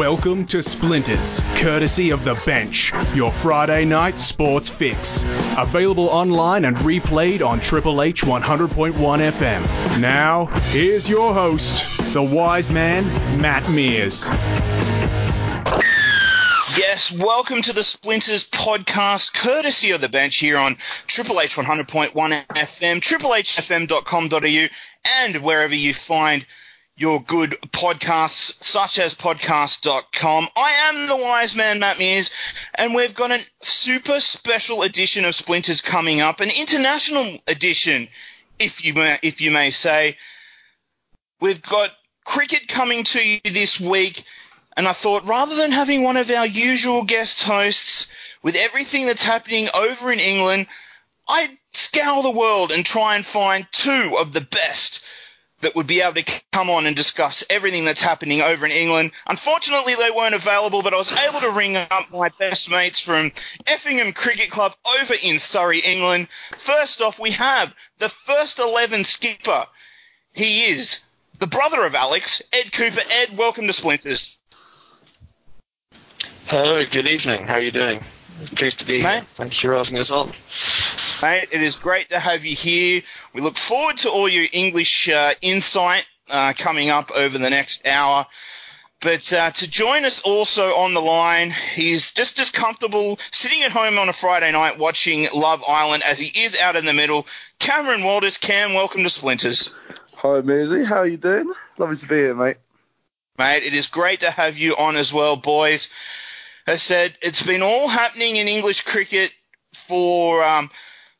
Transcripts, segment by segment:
Welcome to Splinters, courtesy of The Bench, your Friday night sports fix. Available online and replayed on Triple H 100.1 FM. Now, here's your host, the wise man, Matt Mears. Yes, welcome to the Splinters podcast, courtesy of the bench here on Triple H 100.1 FM, triplehfm.com.au, and wherever you find your good podcasts, such as podcast.com. I am the wise man, Matt Mears, and we've got a super special edition of Splinters coming up, an international edition, if you may, if you may say. We've got cricket coming to you this week, and I thought rather than having one of our usual guest hosts with everything that's happening over in England, I'd scour the world and try and find two of the best that would be able to come on and discuss everything that's happening over in England. Unfortunately, they weren't available, but I was able to ring up my best mates from Effingham Cricket Club over in Surrey, England. First off, we have the first 11 skipper. He is the brother of Alex, Ed Cooper. Ed, welcome to Splinters. Hello, good evening. How are you doing? Pleased to be Mate. here. Thank you for asking us on. Mate, it is great to have you here. We look forward to all your English uh, insight uh, coming up over the next hour. But uh, to join us also on the line, he's just as comfortable sitting at home on a Friday night watching Love Island as he is out in the middle. Cameron Walters, Cam, welcome to Splinters. Hi, Maisie. How are you doing? Lovely to be here, mate. Mate, it is great to have you on as well, boys. As said, it's been all happening in English cricket for um,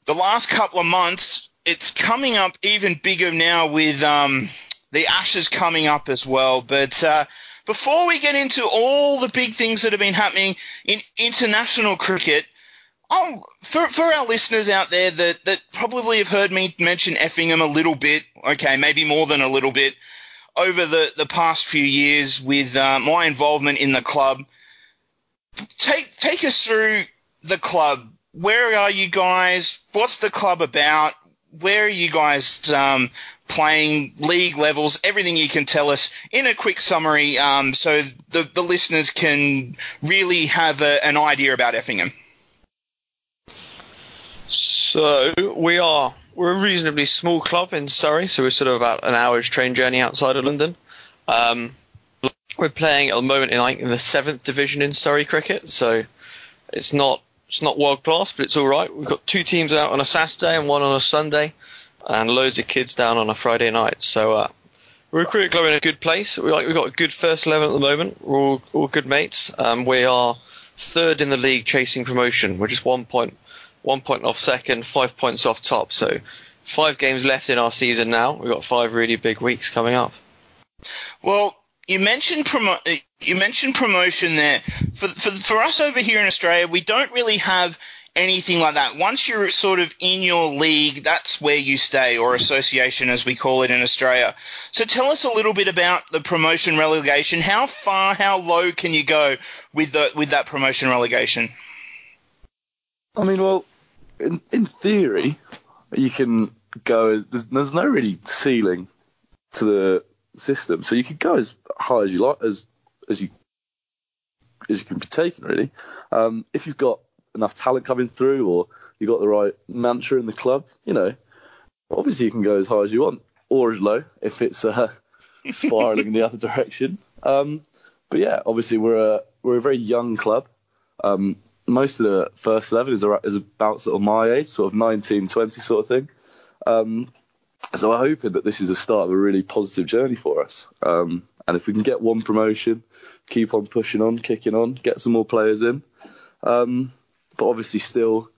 the last couple of months. It's coming up even bigger now with um, the Ashes coming up as well. But uh, before we get into all the big things that have been happening in international cricket, oh, for, for our listeners out there that, that probably have heard me mention Effingham a little bit, okay, maybe more than a little bit, over the, the past few years with uh, my involvement in the club, take take us through the club. Where are you guys? What's the club about? Where are you guys um, playing? League levels? Everything you can tell us in a quick summary, um, so the the listeners can really have a, an idea about Effingham. So we are we're a reasonably small club in Surrey, so we're sort of about an hour's train journey outside of London. Um, we're playing at the moment in like in the seventh division in Surrey cricket, so it's not it's not world class, but it's all right. We've got two teams out on a Saturday and one on a Sunday, and loads of kids down on a Friday night. So uh, we're a cricket club in a good place. We like we've got a good first eleven at the moment. We're all, all good mates. Um, we are third in the league, chasing promotion. We're just one point one point off second, five points off top. So five games left in our season now. We've got five really big weeks coming up. Well, you mentioned promo- uh, you mentioned promotion there. For, for for us over here in Australia, we don't really have anything like that. Once you're sort of in your league, that's where you stay, or association as we call it in Australia. So tell us a little bit about the promotion relegation. How far, how low can you go with the with that promotion relegation? I mean, well, in in theory, you can go. There's, there's no really ceiling to the system, so you could go as high as you like, as as you as you can be taken. Really, um, if you've got enough talent coming through, or you've got the right mantra in the club, you know, obviously you can go as high as you want, or as low if it's uh, spiraling in the other direction. Um, but yeah, obviously we're a we're a very young club. Um, most of the first eleven is, is about sort of my age, sort of 19, 20 sort of thing. Um, so I'm hoping that this is the start of a really positive journey for us. Um, and if we can get one promotion, keep on pushing on, kicking on, get some more players in, um, but obviously still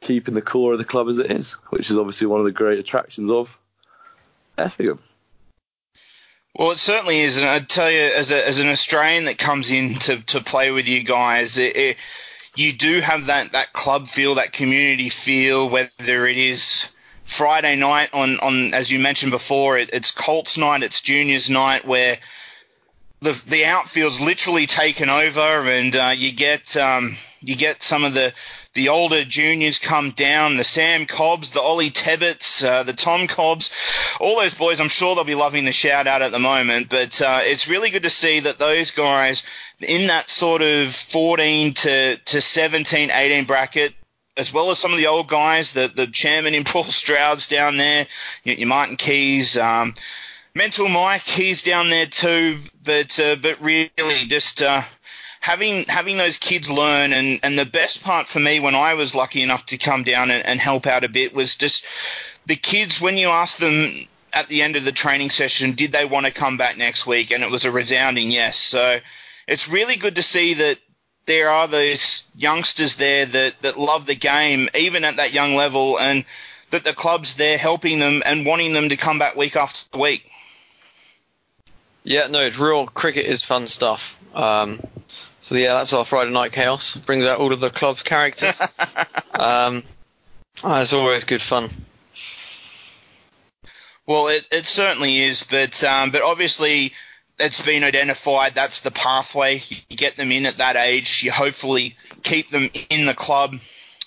keeping the core of the club as it is, which is obviously one of the great attractions of Effingham. Well, it certainly is, and I'd tell you, as, a, as an Australian that comes in to, to play with you guys, it, it, you do have that, that club feel, that community feel, whether it is Friday night on, on as you mentioned before, it, it's Colts night, it's Juniors night, where the the outfield's literally taken over, and uh, you get um, you get some of the the older juniors come down, the Sam Cobbs, the Ollie Tebbets, uh, the Tom Cobbs, all those boys. I'm sure they'll be loving the shout out at the moment, but uh, it's really good to see that those guys in that sort of 14 to, to 17, 18 bracket, as well as some of the old guys, the, the chairman in Paul Stroud's down there, your, Martin Keys, um, Mental Mike, he's down there too, but, uh, but really just, uh, having having those kids learn and, and the best part for me when I was lucky enough to come down and, and help out a bit was just the kids when you ask them at the end of the training session did they want to come back next week? And it was a resounding yes. So it's really good to see that there are those youngsters there that, that love the game even at that young level and that the club's there helping them and wanting them to come back week after week yeah no it's real cricket is fun stuff um, so yeah, that's our Friday night chaos. Brings out all of the club's characters. um, oh, it's always good fun. Well, it, it certainly is, but um, but obviously it's been identified. That's the pathway. You get them in at that age. You hopefully keep them in the club.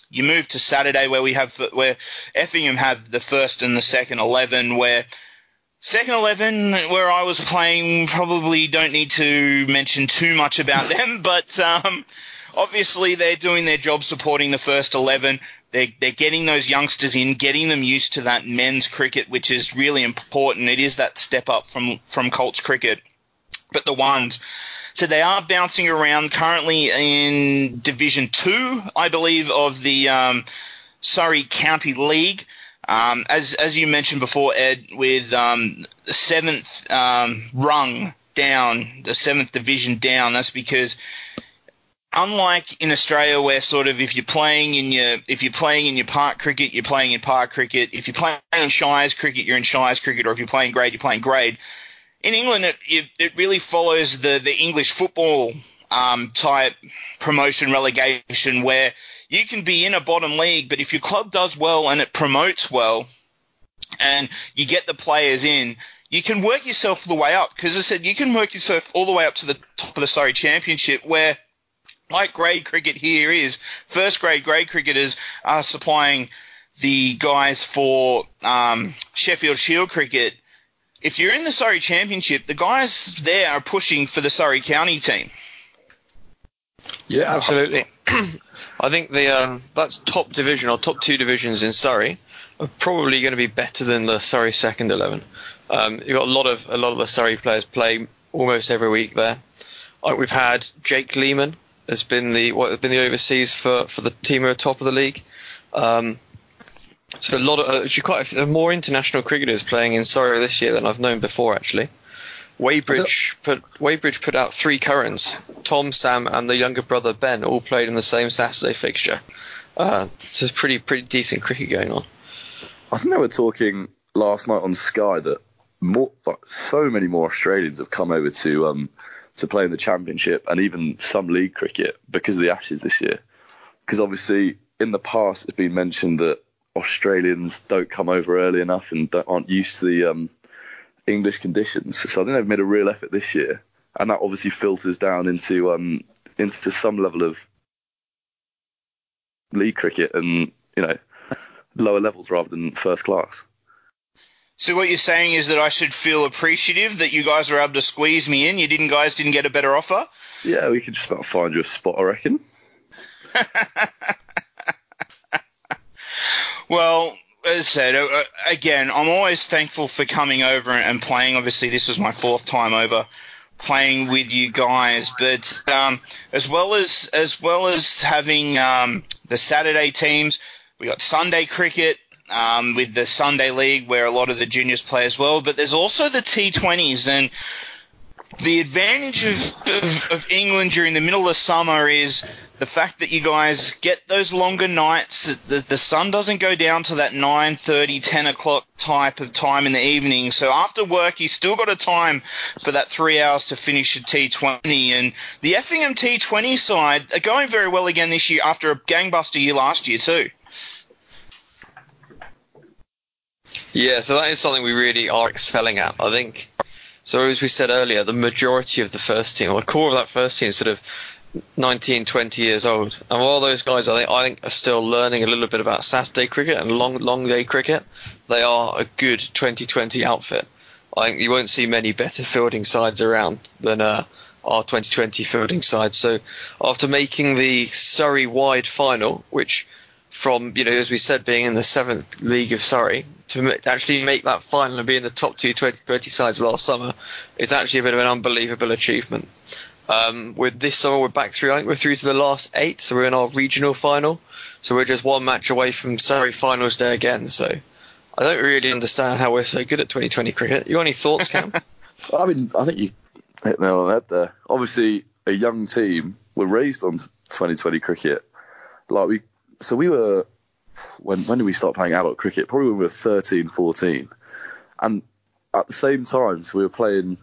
You move to Saturday where we have where Effingham have the first and the second eleven where Second 11, where I was playing, probably don't need to mention too much about them, but um, obviously they're doing their job supporting the first 11. They're, they're getting those youngsters in, getting them used to that men's cricket, which is really important. It is that step up from, from Colts cricket. But the ones, so they are bouncing around currently in Division 2, I believe, of the um, Surrey County League. Um, as as you mentioned before, Ed, with um, the seventh um, rung down, the seventh division down, that's because unlike in Australia, where sort of if you're playing in your if you're playing in your park cricket, you're playing in park cricket. If you're playing in Shires cricket, you're in Shires cricket, or if you're playing grade, you're playing grade. In England, it it, it really follows the the English football um, type promotion relegation where you can be in a bottom league, but if your club does well and it promotes well, and you get the players in, you can work yourself the way up. Because I said you can work yourself all the way up to the top of the Surrey Championship, where like grade cricket here is first grade grade cricketers are supplying the guys for um, Sheffield Shield cricket. If you're in the Surrey Championship, the guys there are pushing for the Surrey County team. Yeah, absolutely. I think the um, that's top division or top two divisions in Surrey are probably going to be better than the Surrey second eleven. Um, you've got a lot of a lot of the Surrey players play almost every week there. Like we've had Jake Lehmann has been the what has been the overseas for, for the team at the top of the league. Um, so a lot of uh, actually quite a, more international cricketers playing in Surrey this year than I've known before actually. Weybridge put Weybridge put out three Currans. Tom, Sam, and the younger brother Ben all played in the same Saturday fixture. Uh, so it's pretty pretty decent cricket going on. I think they were talking last night on Sky that more, like, so many more Australians have come over to um, to play in the Championship and even some league cricket because of the Ashes this year. Because obviously, in the past, it's been mentioned that Australians don't come over early enough and aren't used to the um, English conditions. So I think they've made a real effort this year, and that obviously filters down into um, into some level of league cricket and you know lower levels rather than first class. So what you're saying is that I should feel appreciative that you guys were able to squeeze me in. You didn't guys didn't get a better offer. Yeah, we could just about find you a spot, I reckon. well, as I said, uh, uh, again, I'm always thankful for coming over and playing. Obviously, this was my fourth time over playing with you guys, but um, as well as as well as having um, the Saturday teams, we got Sunday cricket um, with the Sunday League, where a lot of the juniors play as well. But there's also the T20s, and the advantage of, of, of England during the middle of summer is the fact that you guys get those longer nights, the, the sun doesn't go down to that 9.30, 10 o'clock type of time in the evening. So after work, you still got a time for that three hours to finish a T20. And the Effingham T20 side are going very well again this year after a gangbuster year last year too. Yeah, so that is something we really are excelling at. I think so as we said earlier, the majority of the first team, or the core of that first team, sort of 19, 20 years old. And all those guys, I think, I think, are still learning a little bit about Saturday cricket and long, long day cricket. They are a good 2020 outfit. I think you won't see many better fielding sides around than uh, our 2020 fielding side. So after making the Surrey wide final, which from, you know, as we said, being in the seventh league of Surrey, to actually make that final and be in the top two 2020 sides last summer, it's actually a bit of an unbelievable achievement. Um, with this summer, we're back through. I think we're through to the last eight, so we're in our regional final. So we're just one match away from Surrey finals day again. So I don't really understand how we're so good at 2020 cricket. You got any thoughts, Cam? I mean, I think you hit the nail on the head there. Obviously, a young team were raised on 2020 cricket. Like we, so we were when when did we start playing adult cricket? Probably when we were 13, 14, and at the same time, so we were playing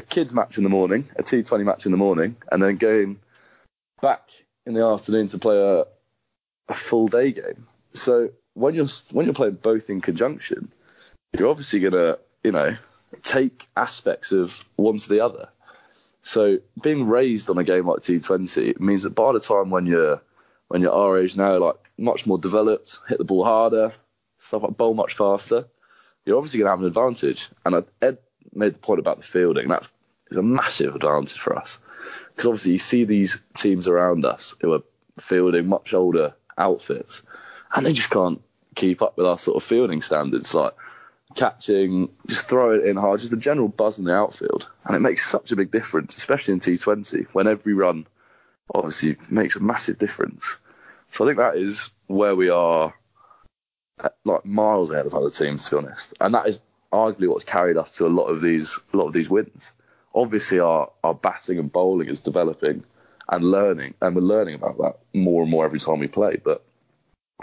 a kids match in the morning, a T20 match in the morning, and then going back in the afternoon to play a, a full day game. So when you're when you're playing both in conjunction, you're obviously gonna you know take aspects of one to the other. So being raised on a game like T20 means that by the time when you're when you're our age now, like much more developed, hit the ball harder, stuff like bowl much faster, you're obviously to have an advantage. And Ed made the point about the fielding. That's is a massive advantage for us because obviously you see these teams around us who are fielding much older outfits, and they just can't keep up with our sort of fielding standards. Like catching, just throw it in hard, just the general buzz in the outfield, and it makes such a big difference, especially in T20 when every run obviously makes a massive difference. So I think that is where we are, like miles ahead of other teams, to be honest. And that is arguably what's carried us to a lot of these, a lot of these wins. Obviously, our our batting and bowling is developing and learning, and we're learning about that more and more every time we play. But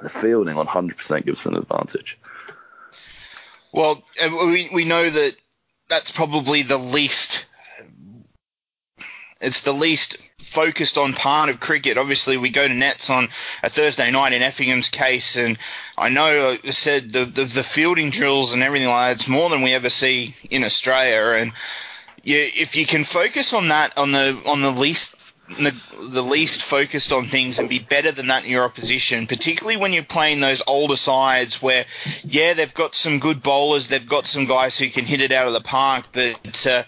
the fielding 100% gives us an advantage. Well, we we know that that's probably the least. It's the least focused on part of cricket. Obviously, we go to nets on a Thursday night in Effingham's case, and I know, like I said, the, the, the fielding drills and everything like that, it's more than we ever see in Australia. And you, if you can focus on that, on the on the least the, the, least focused on things and be better than that in your opposition, particularly when you're playing those older sides where, yeah, they've got some good bowlers, they've got some guys who can hit it out of the park, but uh,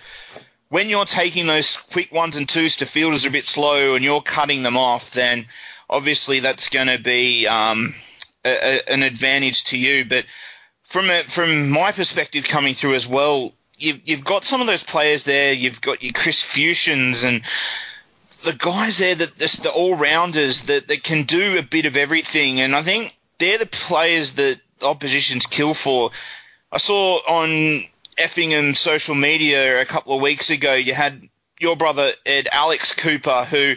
when you're taking those quick ones and twos to fielders a bit slow and you're cutting them off, then obviously that's going to be um, a, a, an advantage to you. But from a, from my perspective, coming through as well, you've you've got some of those players there. You've got your Chris Fusions and the guys there that the all rounders that, that can do a bit of everything. And I think they're the players that oppositions kill for. I saw on Effingham social media a couple of weeks ago, you had your brother Ed Alex Cooper, who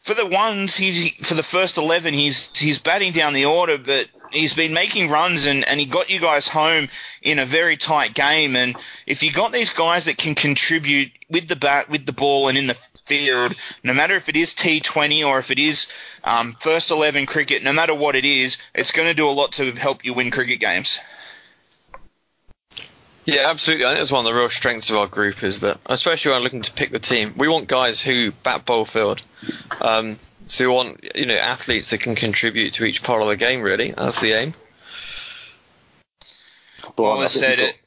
for the ones he's for the first eleven he's he's batting down the order, but he's been making runs and, and he got you guys home in a very tight game. And if you got these guys that can contribute with the bat, with the ball, and in the field, no matter if it is T20 or if it is um, first 11 cricket, no matter what it is, it's going to do a lot to help you win cricket games. Yeah, absolutely. I think that's one of the real strengths of our group is that, especially when looking to pick the team, we want guys who bat bowl field. Um, so we want you know athletes that can contribute to each part of the game. Really, that's the aim. Well, I said it.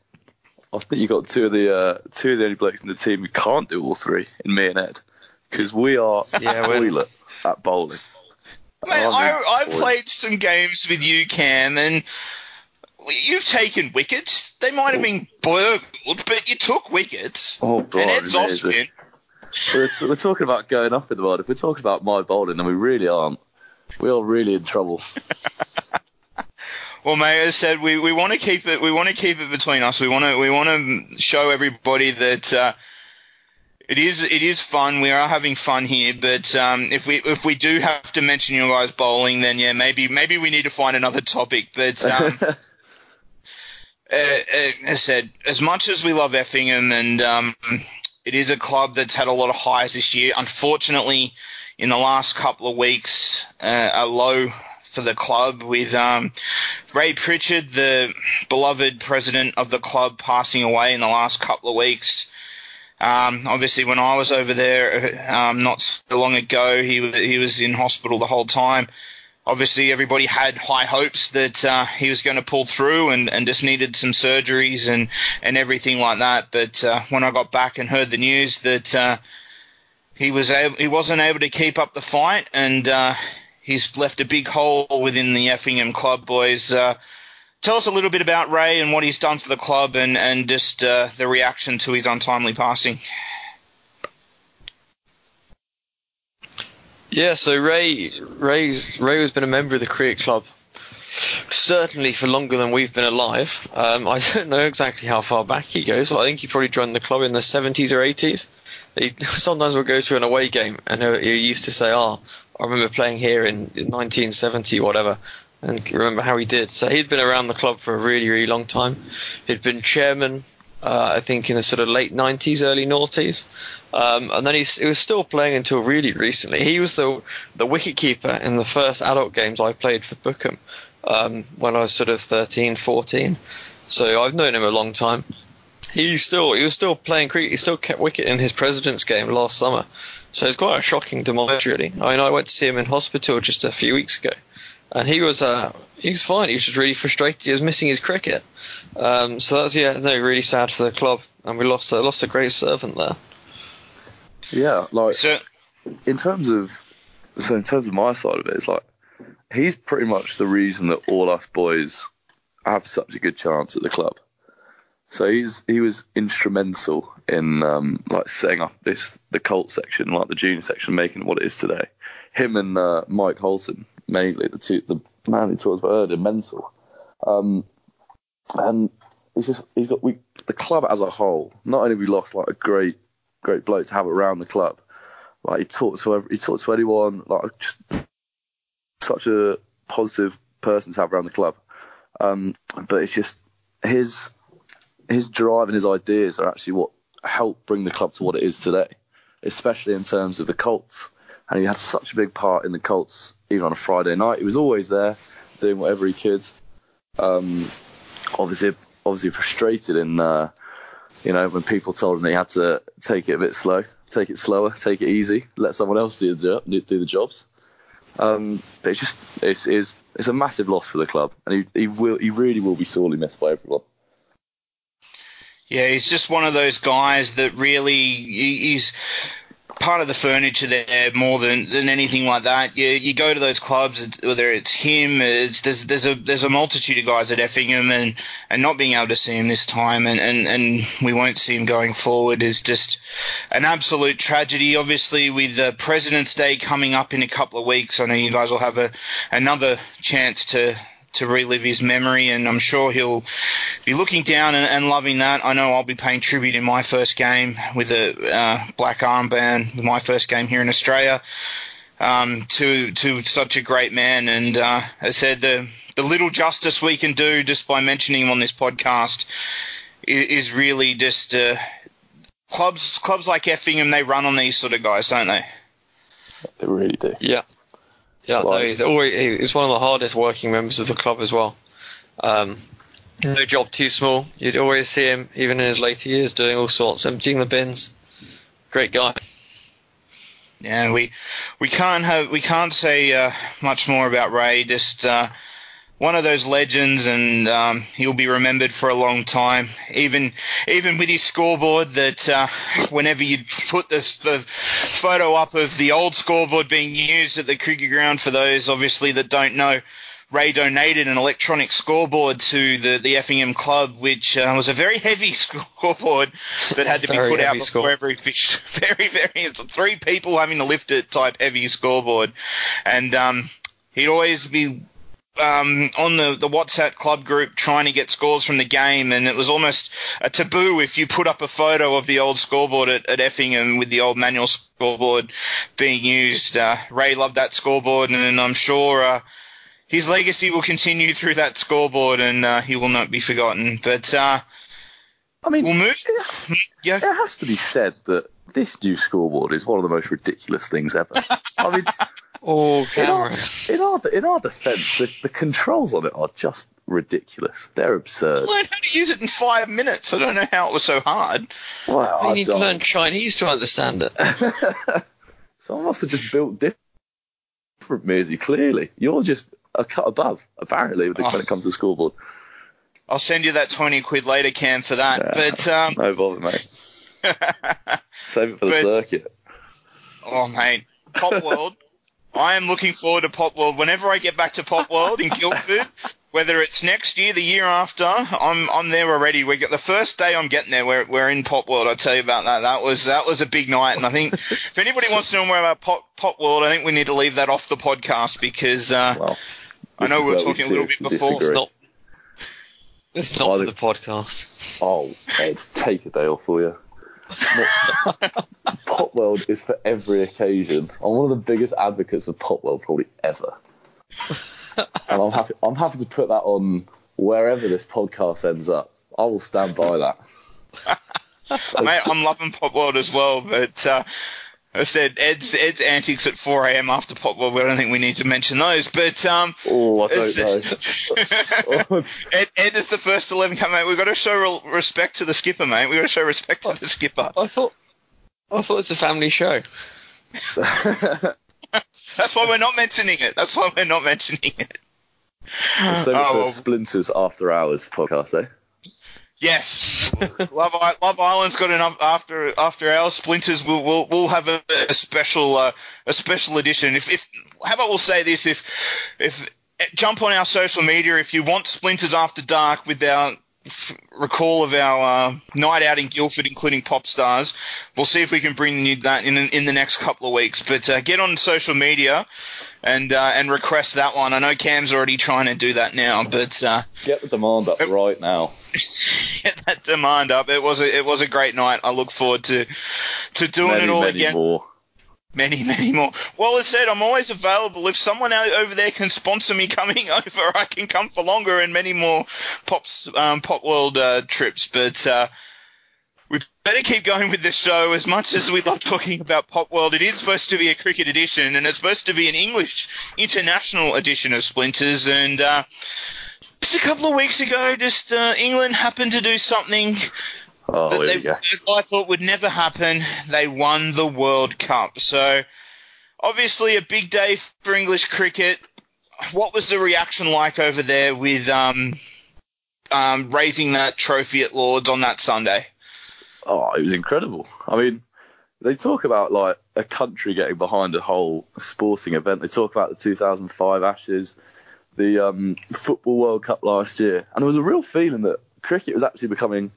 I think you got two of the uh, two of the only blokes in the team who can't do all three in me and Ed because we are yeah, toilet at bowling. Mate, I, I played some games with you, Cam, and you've taken wickets. They might have been burgled, but you took wickets. Oh, and Ed's off spin. We're, we're, talking about going up in the world. If we're talking about my bowling, then we really aren't. We are really in trouble. well, mate, as said, we, we want to keep it. We want to keep it between us. We want to we want to show everybody that. Uh, it is it is fun. We are having fun here, but um, if we if we do have to mention you guys bowling, then yeah, maybe maybe we need to find another topic. But um, I said, as much as we love Effingham, and um, it is a club that's had a lot of highs this year. Unfortunately, in the last couple of weeks, uh, a low for the club with um, Ray Pritchard, the beloved president of the club, passing away in the last couple of weeks. Um, obviously, when I was over there um, not so long ago, he he was in hospital the whole time. Obviously, everybody had high hopes that uh, he was going to pull through and, and just needed some surgeries and, and everything like that. But uh, when I got back and heard the news that uh, he was able, he wasn't able to keep up the fight, and uh, he's left a big hole within the Effingham club, boys. Uh, tell us a little bit about Ray and what he's done for the club, and and just uh, the reaction to his untimely passing. Yeah, so Ray Ray's Ray has been a member of the cricket club certainly for longer than we've been alive. Um, I don't know exactly how far back he goes. But I think he probably joined the club in the 70s or 80s. He sometimes will go to an away game and he used to say, "Oh, I remember playing here in 1970, whatever." And remember how he did. So he'd been around the club for a really, really long time. He'd been chairman, uh, I think, in the sort of late 90s, early noughties. Um, and then he, was still playing until really recently. He was the the wicket keeper in the first adult games I played for Bookham um, when I was sort of 13, 14. So I've known him a long time. He still he was still playing cricket. He still kept wicket in his president's game last summer. So it's quite a shocking demise, really. I mean, I went to see him in hospital just a few weeks ago, and he was uh, he was fine. He was just really frustrated. He was missing his cricket. Um, so that's yeah, no, really sad for the club, and we lost uh, lost a great servant there. Yeah, like So, in terms of so in terms of my side of it, it's like he's pretty much the reason that all us boys have such a good chance at the club. So he's he was instrumental in um, like setting up this the Colt section, like the junior section, making what it is today. Him and uh, Mike Holson, mainly the two, the man taught us about earlier, mental. Um, and it's just he's got we the club as a whole. Not only have we lost like a great great bloke to have around the club, like he talks to every, he talks to anyone, like just such a positive person to have around the club. Um, but it's just his his drive and his ideas are actually what help bring the club to what it is today, especially in terms of the Colts. And he had such a big part in the Colts, even on a Friday night. He was always there, doing whatever he could. Um, obviously, obviously frustrated in, uh, you know, when people told him that he had to take it a bit slow, take it slower, take it easy, let someone else do the job, do the jobs. Um, it's just it's, it's it's a massive loss for the club, and he, he will he really will be sorely missed by everyone. yeah, he's just one of those guys that really he- he's part of the furniture there more than, than anything like that. You you go to those clubs, whether it's him, it's, there's there's a there's a multitude of guys at Effingham, and, and not being able to see him this time, and, and, and we won't see him going forward is just an absolute tragedy. Obviously, with uh, President's Day coming up in a couple of weeks, I know you guys will have a another chance to to relive his memory, and I'm sure he'll be looking down and, and loving that. I know I'll be paying tribute in my first game with a uh, black armband, my first game here in Australia, um, to to such a great man. And uh, as I said, the the little justice we can do just by mentioning him on this podcast is, is really just uh, clubs clubs like Effingham. They run on these sort of guys, don't they? They really do. Yeah, yeah. No, he's always he's one of the hardest working members of the club as well. Um, no job too small. You'd always see him, even in his later years, doing all sorts, emptying the bins. Great guy. Yeah, we we can't have we can't say uh, much more about Ray. Just uh, one of those legends, and um, he'll be remembered for a long time. Even even with his scoreboard, that uh, whenever you put this the photo up of the old scoreboard being used at the cricket ground, for those obviously that don't know. Ray donated an electronic scoreboard to the, the Effingham club, which uh, was a very heavy scoreboard that had to be Very put out before score. every fish. Very, very, it's three people having to lift it type heavy scoreboard. And um, he'd always be um, on the, the WhatsApp club group trying to get scores from the game, and it was almost a taboo if you put up a photo of the old scoreboard at, at Effingham with the old manual scoreboard being used. Uh, Ray loved that scoreboard, and I'm sure uh, his legacy will continue through that scoreboard, and uh, he will not be forgotten. But uh, I mean, we'll move. Yeah, it has to be said that this new scoreboard is one of the most ridiculous things ever. I mean, Oh, In our, in our, in our defence, the, the controls on it are just ridiculous. They're absurd. learned how to use it in five minutes. I don't know how it was so hard. Wow, You I need to don't- learn Chinese to understand it. Someone must have just built different me as you. Clearly, you're just a cut above. Apparently, when it- when it comes to the scoreboard. I'll send you that 20 quid later, Cam, for that. Yeah. But, um, No bother, mate. Save it for the But- circuit. oh, mate, Pop World. I am looking forward to Pop World. Whenever I get back to Pop World in Guildford, whether it's next year, the year after, I'm I'm there already. We get the first day I'm getting there. We're we're in Pop World. I'll tell you about that. That was that was a big night, and I think if anybody wants to know more about Pop Pop World, I think we need to leave that off the podcast because uh, Well, I know we were is where talking a little bit before. It's disagree. not. It's not Why for the- the podcast. Oh, Ed, take a day off for you. Pop World is for every occasion. I'm one of the biggest advocates of Pop World probably ever, and I'm happy. I'm happy to put that on wherever this podcast ends up. I will stand by that. Mate, I'm loving Pop World as well, but uh, I said Ed's Ed's antics at 4 a.m. after Pop World. I don't think we need to mention those, but um, Oh, I don't know. Ed, Ed is the first 11 come out. We've got to show respect to the skipper, mate. We've got to show respect to the skipper. I thought. I thought it's a family show. That's why we're not mentioning it. That's why we're not mentioning it. so Oh, well. Splinters After Hours podcast, eh? Yes, Love, Love Island's got enough after after our splinters. We'll we'll, we'll have a, a special uh, a special edition. If, if how about we'll say this if if jump on our social media if you want splinters after dark with our recall of our uh, night out in Guildford, including pop stars. We'll see if we can bring you that in in the next couple of weeks. But uh, get on social media and uh, and request that one. I know Cam's already trying to do that now, but. Uh, Get the demand up right now. get that demand up. It was a it was a great night. I look forward to to doing Many, it all again. more. Many, many more. Well, as said, I'm always available. If someone over there can sponsor me coming over, I can come for longer and many more pops um, pop world uh, trips. But uh, we better keep going with this show. As much as we love talking about Pop World, it is supposed to be a cricket edition, and it's supposed to be an English international edition of Splinters. And uh, just a couple of weeks ago, just uh, England happened to do something Oh, that here they, we go. I thought would never happen. They won the World Cup. So, obviously, a big day for English cricket. What was the reaction like over there with um, um, raising that trophy at Lords on that Sunday? Oh, it was incredible. I mean, they talk about like a country getting behind a whole sporting event. They talk about the 2005 Ashes, the um, Football World Cup last year, and there was a real feeling that cricket was actually becoming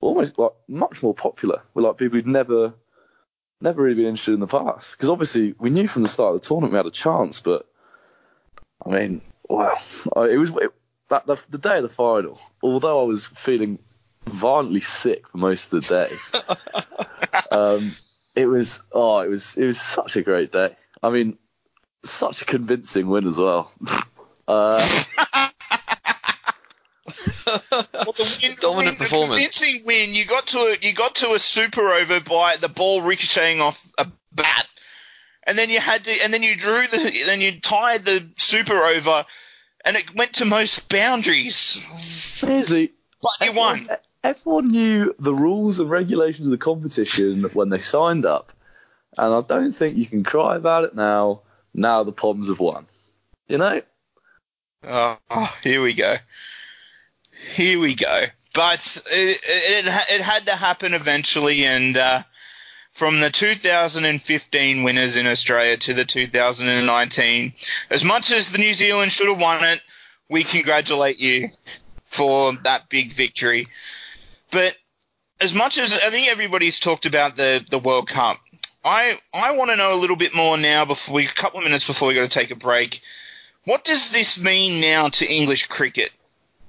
almost like much more popular with like people who'd never, never really been interested in the past. Because obviously we knew from the start of the tournament we had a chance, but I mean, wow, it was it, that the, the day of the final. Although I was feeling violently sick for most of the day. um, it was oh, it was it was such a great day. I mean, such a convincing win as well. uh, Well, the win, Dominant win, performance. The convincing win. You got to a, you got to a super over by the ball ricocheting off a bat, and then you had to, and then you drew the, then you tied the super over, and it went to most boundaries. seriously, But you won. Everyone, everyone knew the rules and regulations of the competition when they signed up, and I don't think you can cry about it now. Now the Poms have won. You know, Oh, oh, here we go. Here we go. But it, it, it had to happen eventually, and uh, from the 2015 winners in Australia to the 2019, as much as the New Zealand should have won it, we congratulate you for that big victory. But as much as I think everybody's talked about the, the World Cup, I I want to know a little bit more now before we a couple of minutes before we got to take a break. What does this mean now to English cricket?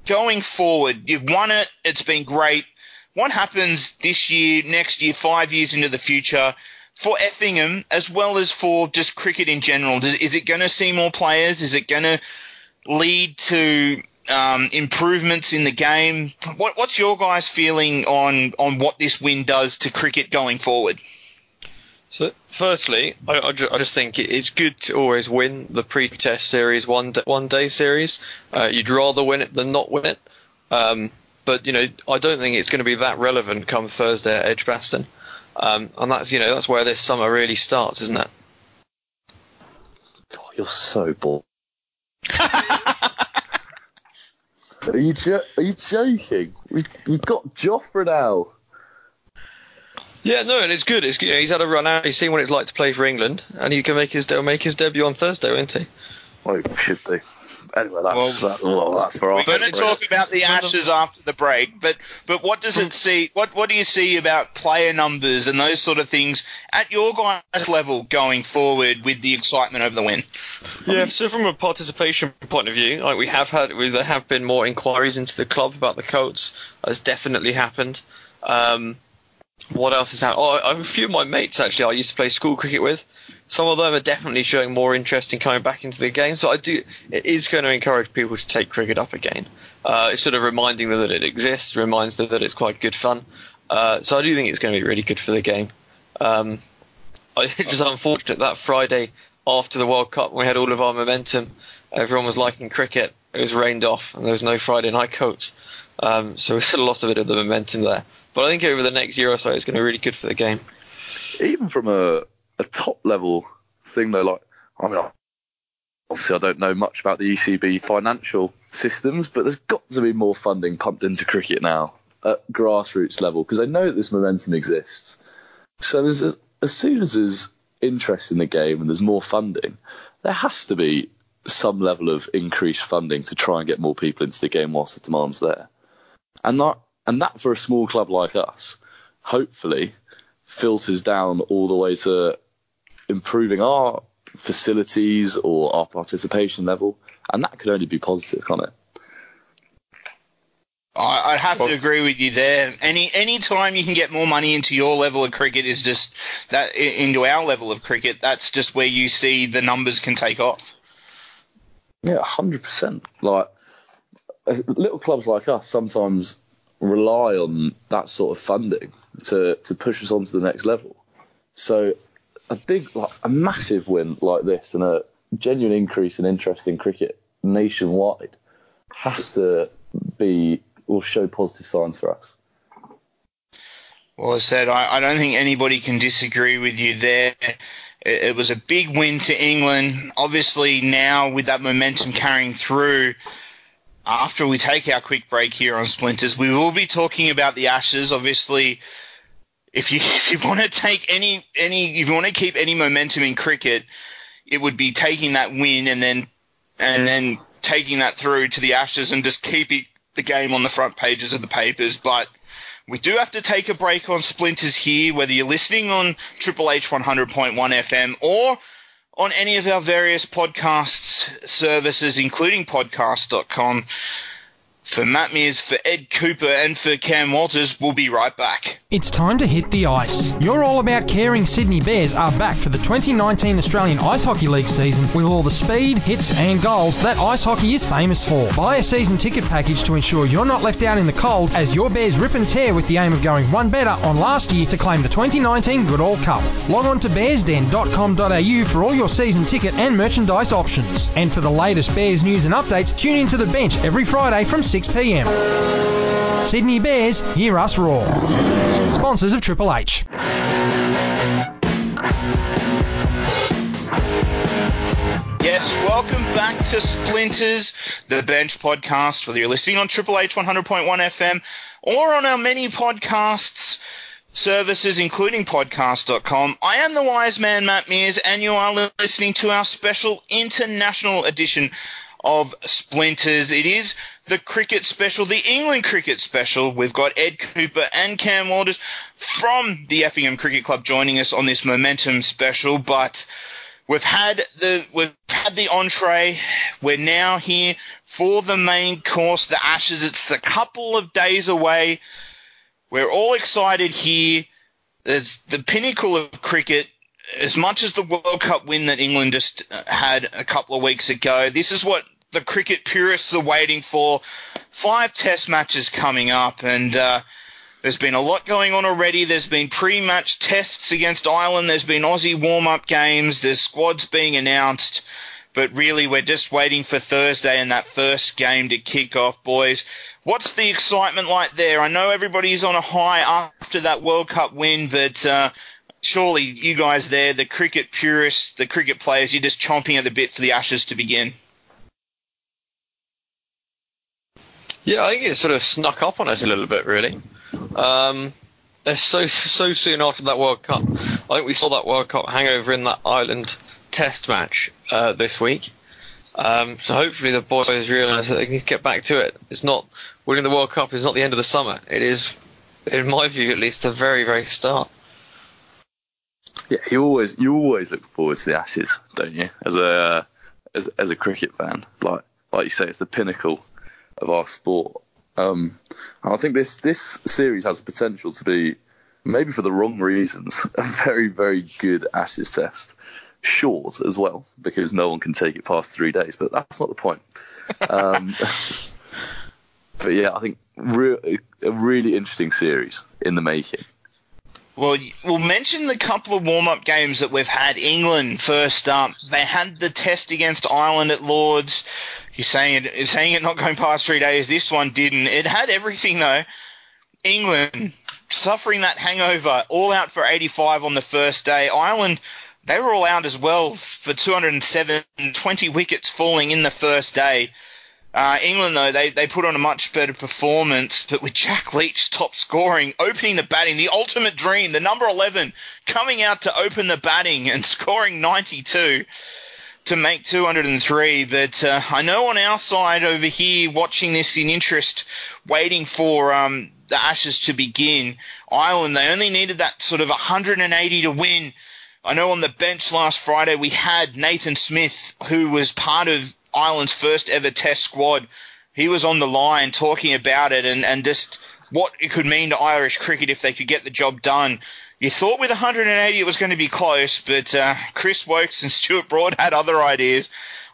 Going forward, you've won it, it's been great. What happens this year, next year, five years into the future for Effingham as well as for just cricket in general? Is it going to see more players? Is it going to lead to um, improvements in the game? What, what's your guys' feeling on, on what this win does to cricket going forward? So, firstly, I, I, ju- I just think it- it's good to always win the pre-test series one d- one day series. Uh, you'd rather win it than not win it. Um, but you know, I don't think it's going to be that relevant come Thursday at Edgbaston. Um, and that's you know that's where this summer really starts, isn't it? God, you're so bored. are you jo- are you joking? We've, we've got Jofra now. Yeah, no, and it's good. It's good. He's had a run out. He's seen what it's like to play for England, and he can make his he'll make his debut on Thursday, won't he? Well, we should do. Anyway, that's, Well, that, well, that's for We're going to talk about the Ashes after the break, but but what does it see? What what do you see about player numbers and those sort of things at your guys' level going forward with the excitement over the win? Yeah, so from a participation point of view, like we have had, we, there have been more inquiries into the club about the Colts. That's definitely happened. Um, what else has happened? Oh, a few of my mates actually I used to play school cricket with. Some of them are definitely showing more interest in coming back into the game. So I do. It is going to encourage people to take cricket up again. Uh, it's sort of reminding them that it exists, reminds them that it's quite good fun. Uh, so I do think it's going to be really good for the game. Um, it's just unfortunate that Friday after the World Cup, we had all of our momentum, everyone was liking cricket. It was rained off, and there was no Friday night Colts. Um, so we sort of lost a bit of the momentum there. But I think over the next year or so, it's going to be really good for the game. even from a, a top level thing though, like I mean, obviously I don't know much about the ECB financial systems, but there's got to be more funding pumped into cricket now at grassroots level because I know that this momentum exists. So there's a, as soon as there's interest in the game and there's more funding, there has to be some level of increased funding to try and get more people into the game whilst the demand's there. And that and that for a small club like us, hopefully filters down all the way to improving our facilities or our participation level, and that could only be positive, can't it? I, I'd have Well- to agree with you there. Any any time you can get more money into your level of cricket is just that into our level of cricket. That's just where you see the numbers can take off. Yeah, hundred percent. Like uh, little clubs like us sometimes rely on that sort of funding to to push us on to the next level. So a big, like a massive win like this and a genuine increase in interest in cricket nationwide has to be will show positive signs for us. Well, I said, I, I don't think anybody can disagree with you there. It, it was a big win to England. Obviously, now with that momentum carrying through, after we take our quick break here on Splinters, we will be talking about the Ashes. Obviously, if you if you want to take any any if you want to keep any momentum in cricket, it would be taking that win and then and then taking that through to the Ashes and just keeping the game on the front pages of the papers. But we do have to take a break on Splinters here, whether you're listening on Triple H 100.1 FM or on any of our various podcasts services, including podcast.com. For Matt Mears, for Ed Cooper, and for Cam Walters, we'll be right back. It's time to hit the ice. Your All About Caring Sydney Bears are back for the 2019 Australian Ice Hockey League season with all the speed, hits, and goals that ice hockey is famous for. Buy a season ticket package to ensure you're not left out in the cold as your Bears rip and tear with the aim of going one better on last year to claim the 2019 Goodall Cup. Log on to bearsden.com.au for all your season ticket and merchandise options. And for the latest Bears news and updates, tune into the bench every Friday from 6pm. Sydney Bears, hear us roar. Sponsors of Triple H. Yes, welcome back to Splinters, the Bench podcast, whether you're listening on Triple H 100.1 FM or on our many podcasts services, including podcast.com. I am the wise man, Matt Mears, and you are listening to our special international edition of Splinters. It is the cricket special, the England cricket special. We've got Ed Cooper and Cam Walters from the Effingham Cricket Club joining us on this momentum special, but We've had the we've had the entree. We're now here for the main course, the Ashes. It's a couple of days away. We're all excited here. It's the pinnacle of cricket. As much as the World Cup win that England just had a couple of weeks ago, this is what the cricket purists are waiting for. Five Test matches coming up, and uh, There's been a lot going on already. There's been pre-match tests against Ireland. There's been Aussie warm-up games. There's squads being announced. But really, we're just waiting for Thursday and that first game to kick off, boys. What's the excitement like there? I know everybody's on a high after that World Cup win, but uh, surely you guys there, the cricket purists, the cricket players, you're just chomping at the bit for the Ashes to begin. Yeah, I think it sort of snuck up on us a little bit, really. Um, so so soon after that World Cup, I think we saw that World Cup hangover in that Ireland Test match uh, this week. Um, so hopefully the boys realise that they can get back to it. It's not winning the World Cup is not the end of the summer. It is, in my view, at least, the very very start. Yeah, you always you always look forward to the Ashes, don't you? As a as, as a cricket fan, like like you say, it's the pinnacle of our sport. Um, and I think this this series has the potential to be, maybe for the wrong reasons, a very very good Ashes test. Short as well because no one can take it past three days, but that's not the point. Um, but yeah, I think re- a really interesting series in the making. Well, we'll mention the couple of warm up games that we've had. England first up. They had the test against Ireland at Lords. You're saying it, saying it not going past three days. This one didn't. It had everything though. England suffering that hangover, all out for 85 on the first day. Ireland, they were all out as well for 207, 20 wickets falling in the first day. Uh, England, though, they, they put on a much better performance, but with Jack Leach top scoring, opening the batting, the ultimate dream, the number 11 coming out to open the batting and scoring 92 to make 203. But uh, I know on our side over here, watching this in interest, waiting for um, the Ashes to begin, Ireland, they only needed that sort of 180 to win. I know on the bench last Friday we had Nathan Smith, who was part of Ireland's first ever test squad. He was on the line talking about it and, and just what it could mean to Irish cricket if they could get the job done. You thought with 180 it was going to be close, but uh, Chris Woakes and Stuart Broad had other ideas.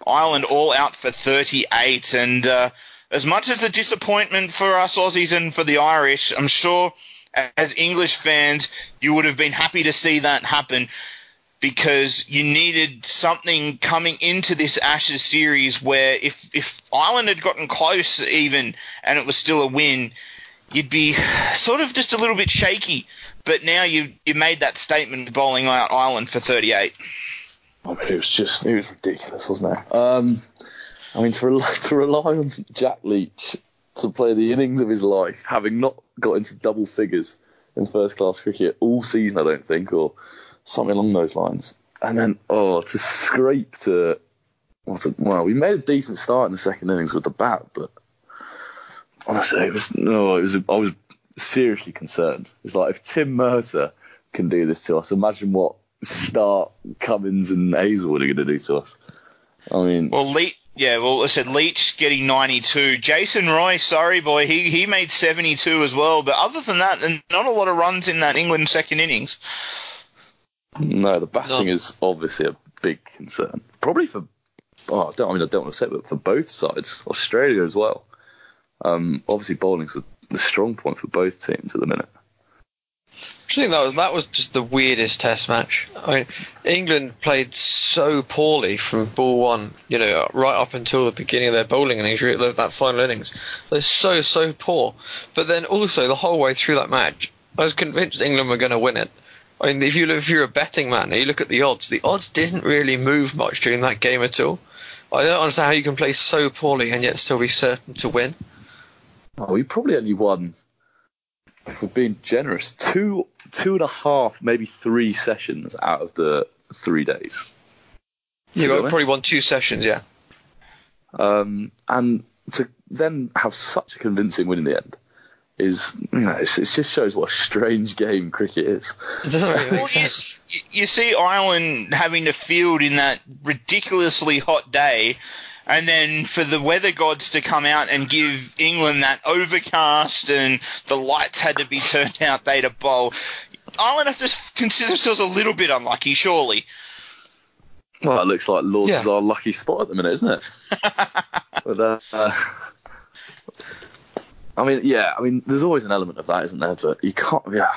Ireland all out for 38, and uh, as much as the disappointment for us Aussies and for the Irish, I'm sure as English fans you would have been happy to see that happen because you needed something coming into this Ashes series where if if Ireland had gotten close even and it was still a win, you'd be sort of just a little bit shaky. But now you you made that statement bowling out Ireland for 38. I mean, it was just it was ridiculous, wasn't it? Um, I mean, to rely, to rely on Jack Leach to play the innings of his life, having not got into double figures in first class cricket all season, I don't think, or something along those lines. And then, oh, to scrape to, a, well, we made a decent start in the second innings with the bat, but honestly, it was no, it was. I was seriously concerned. It's like if Tim Murtagh can do this to us, imagine what Starc, Cummins, and Hazlewood are going to do to us. I mean, well, Leach. Yeah, well, I said Leach getting 92. Jason Roy, sorry boy, he he made 72 as well. But other than that, not a lot of runs in that England second innings. No, the batting no. is obviously a big concern. Probably for, oh, I, don't, I mean, I don't want to say it, but for both sides, Australia as well. Um, obviously, bowling's the, the strong point for both teams at the minute. I think that was that was just the weirdest Test match. I mean, England played so poorly from ball one, you know, right up until the beginning of their bowling innings, that final innings. They're so so poor. But then also the whole way through that match, I was convinced England were going to win it. I mean, if you look, if you're a betting man, you look at the odds. The odds didn't really move much during that game at all. I don't understand how you can play so poorly and yet still be certain to win. Oh, we probably only won, if we're being generous, two, two and a half, maybe three sessions out of the three days. Yeah, we probably won two sessions, yeah. Um, and to then have such a convincing win in the end is you know, it just shows what a strange game cricket is. It doesn't really make sense. You, you see Ireland having to field in that ridiculously hot day, and then for the weather gods to come out and give England that overcast and the lights had to be turned out, they to bowl. Ireland have to consider themselves a little bit unlucky, surely. Well, it looks like Lords yeah. our lucky spot at the minute, isn't it? but, uh, I mean, yeah, I mean, there's always an element of that, isn't there? But you can't, yeah.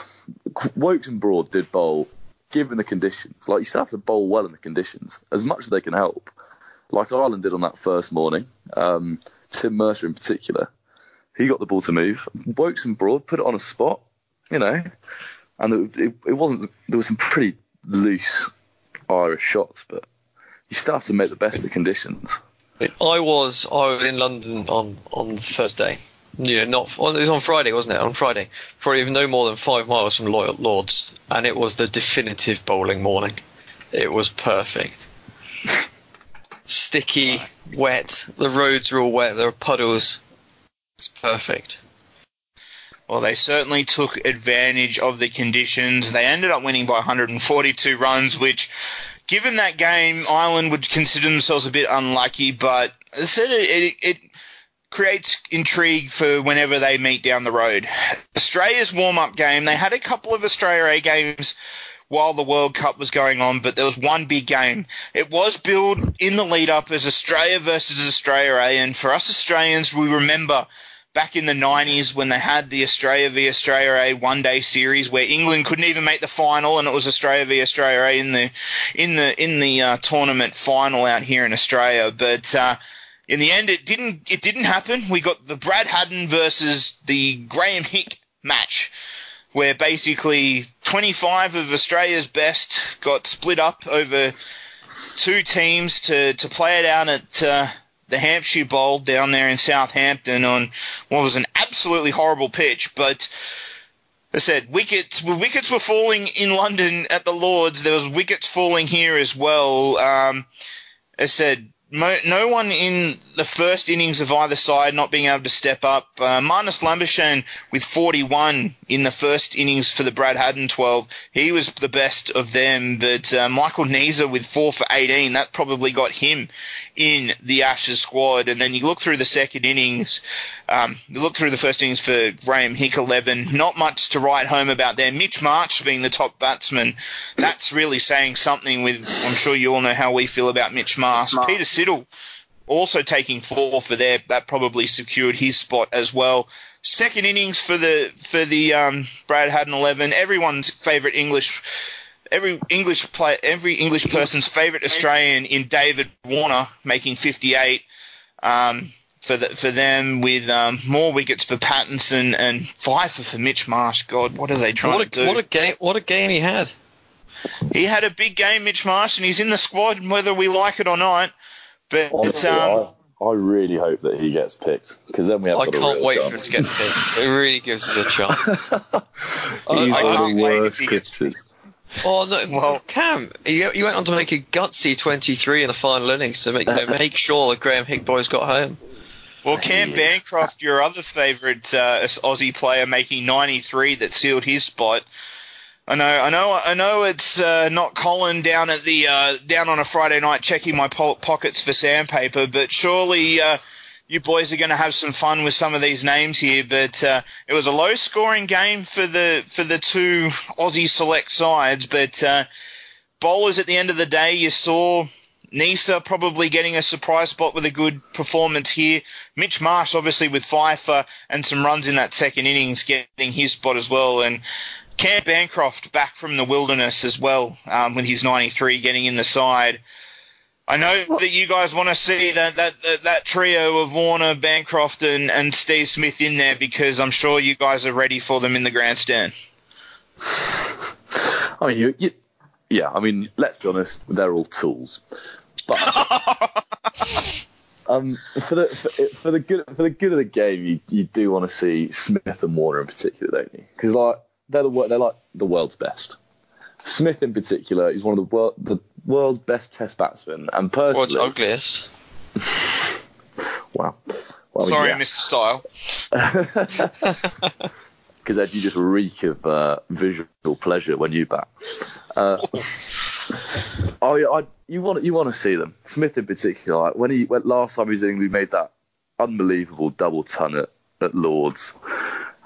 Woakes and Broad did bowl, given the conditions. Like, you still have to bowl well in the conditions, as much as they can help. Like Ireland did on that first morning, um, Tim Murtagh in particular. He got the ball to move. Woakes and Broad put it on a spot, you know, and it, it, it wasn't, there was some pretty loose Irish shots, but you still have to make the best of the conditions. I was I was in London on on Thursday. Yeah, not well, it was on Friday, wasn't it? On Friday, probably no more than five miles from Loyal Lords, and it was the definitive bowling morning. It was perfect. Sticky, wet. The roads are all wet. There are puddles. It's perfect. Well, they certainly took advantage of the conditions. They ended up winning by 142 runs, which, given that game, Ireland would consider themselves a bit unlucky. But I said, it, it, it creates intrigue for whenever they meet down the road. Australia's warm up game, they had a couple of Australia A games while the World Cup was going on, but there was one big game. It was billed in the lead up as Australia versus Australia A, and for us Australians, we remember back in the 90s when they had the Australia v Australia A one day series where England couldn't even make the final and it was Australia v Australia A in the in the in the uh, tournament final out here in Australia but uh, in the end it didn't it didn't happen we got the Brad Haddin versus the Graeme Hick match where basically 25 of Australia's best got split up over two teams to, to play it out at uh, the Hampshire Bowl down there in Southampton on what was an absolutely horrible pitch. But I said wickets wickets were falling in London at the Lords. There was wickets falling here as well. Um, I said no one in the first innings of either side not being able to step up. Uh, Marnus with 41 in the first innings for the Brad Haddin 12. He was the best of them, but uh, Michael Neser with 4 for 18, that probably got him in the Ashes squad. And then you look through the second innings, um, you look through the first innings for Graeme Hick 11, not much to write home about there. Mitch Marsh being the top batsman, that's really saying something with, I'm sure you all know how we feel about Mitch Marsh. Peter Siddle also taking four for there, that probably secured his spot as well. Second innings for the for the um, Brad Haddin eleven. Everyone's favourite English, every English play, every English person's favourite Australian in David Warner making fifty eight. Um, for the, for them with um, more wickets for Pattinson and five for, for Mitch Marsh. God, what are they trying What a to do? what a game! What a game he had. he had a big game, Mitch Marsh, and he's in the squad whether we like it or not. But Honestly, um, I, I really hope that he gets picked because then we have I can't real wait for him to get picked. It really gives us a chance. He's I one of can't wait if worst he gets critters. Oh no, Well- Cam, you, you went on to make a gutsy 23 in the final innings to make you know, make sure the Graeme Hick boys got home. Well, Cam Bancroft, your other favourite uh, Aussie player, making 93 that sealed his spot. I know, I know, I know. It's uh, not Colin down at the uh, down on a Friday night checking my po- pockets for sandpaper, but surely uh, you boys are going to have some fun with some of these names here. But uh, it was a low-scoring game for the for the two Aussie select sides, but uh, bowlers at the end of the day, you saw Neser probably getting a surprise spot with a good performance here. Mitch Marsh, obviously, with five-for and some runs in that second innings, getting his spot as well. And Cam Bancroft back from the wilderness as well um, with his 93 getting in the side. I know that you guys want to see that, that, that, that trio of Warner, Bancroft, and, and Steve Smith in there because I'm sure you guys are ready for them in the grandstand. I mean, you, you, yeah. I mean, let's be honest, they're all tools. But um, for the for, for the good for the good of the game, you, you do want to see Smith and Warner in particular, don't you? Because like they're the they're like the world's best. Smith in particular is one of the world the world's best Test batsman, and World's personally, ugliest. wow. Well, Sorry, yeah. Mr. Style. because Ed, you just reek of uh, visual pleasure when you bat. Uh, yeah, I, you want you want to see them. Smith in particular, like when he went last time he was in, England, he made that unbelievable double ton at, at Lords,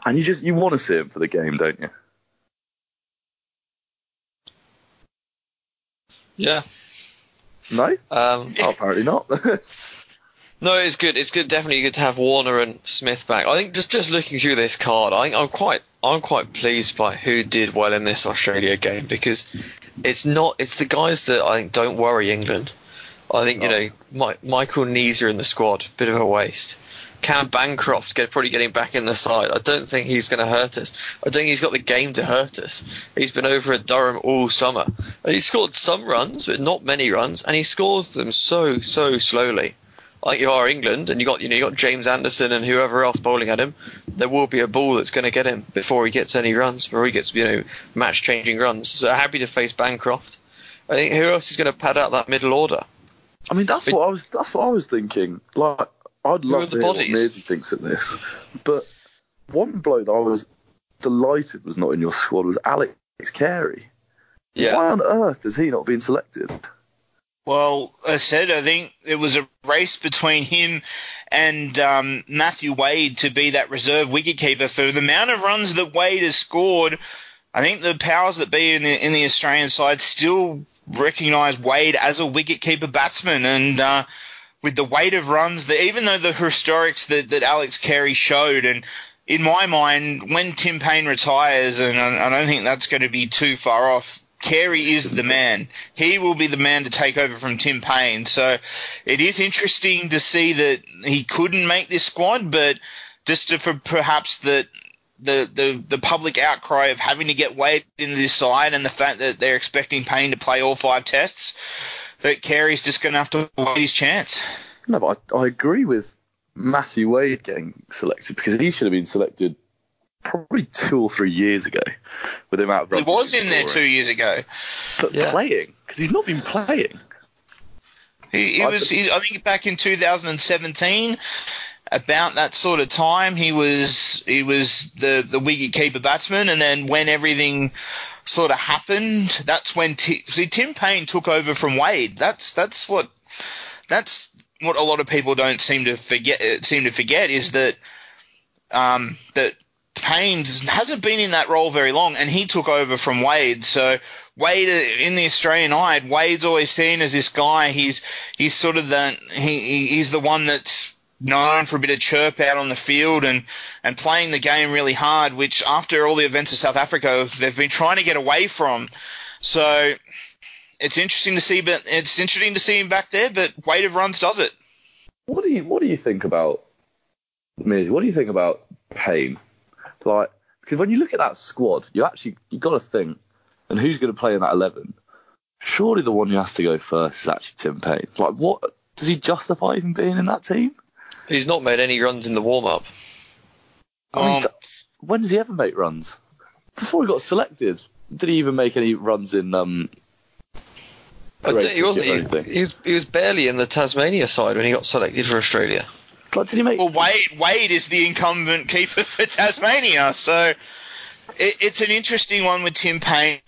and you just you want to see him for the game, don't you? Yeah. No, Um, oh, apparently not. No, it's good. It's good. Definitely good to have Warner and Smith back. I think just just looking through this card, I think I'm quite I'm quite pleased by who did well in this Australia game because it's not it's the guys that I think don't worry England. I think you know My, Michael Neser in the squad, bit of a waste. Cam Bancroft get, probably getting back in the side. I don't think he's going to hurt us. I don't think he's got the game to hurt us. He's been over at Durham all summer. And he's scored some runs, but not many runs, and he scores them so so slowly like you are England, and you got you know you got James Anderson and whoever else bowling at him, there will be a ball that's going to get him before he gets any runs, before he gets you know match changing runs. So happy to face Bancroft. I think who else is going to pad out that middle order? I mean, that's what I was. That's what I was thinking. Like, I'd love the to hear what bodies? Thinks of this, but one bloke that I was delighted was not in your squad was Alex Carey. Yeah, Why on earth has he not been selected? Well, I said I think it was a race between him and um, Matthew Wade to be that reserve wicketkeeper for the amount of runs that Wade has scored. I think the powers that be in the in the Australian side still recognise Wade as a wicketkeeper batsman, and uh, with the weight of runs that even though the historics that, that Alex Carey showed, and in my mind, when Tim Paine retires, and I, I don't think that's going to be too far off. Carey is the man. He will be the man to take over from Tim Paine. So it is interesting to see that he couldn't make this squad, but just to, for perhaps that the, the, the public outcry of having to get Wade into this side and the fact that they're expecting Paine to play all five tests, that Carey's just going to have to wait his chance. No, but I, I agree with Matthew Wade getting selected because he should have been selected probably two or three years ago with the amount of He was in there two years ago. But Yeah. playing because he's not been playing. He, he I was, think- he, I think, back in 2017, about that sort of time, he was he was the the wicket keeper batsman, and then when everything sort of happened, that's when T- see Tim Paine took over from Wade. That's that's what that's what a lot of people don't seem to forget. uh, Seem to forget is that um, that Paine hasn't been in that role very long, and he took over from Wade. So Wade uh, in the Australian eye, Wade's always seen as this guy. He's he's sort of the he, he- he's the one that's known for a bit of chirp out on the field and and playing the game really hard. Which after all the events of South Africa, they've been trying to get away from. So it's interesting to see, but it's interesting to see him back there. But weight of runs does it. What do you What do you think about Miz? What do you think about Paine? Like, because when you look at that squad, you actually you got to think, and who's going to play in that eleven? Surely the one who has to go first is actually Tim Paine. Like, what does he justify even being in that team? He's not made any runs in the warm up. I Um, th- when does he ever make runs? Before he got selected, did he even make any runs in? Um, I Great don't- he wasn't. He, he was, he was barely in the Tasmania side when he got selected for Australia. like, did he make? Well, Wade Wade is the incumbent keeper for Tasmania, so it, it's an interesting one with Tim Paine.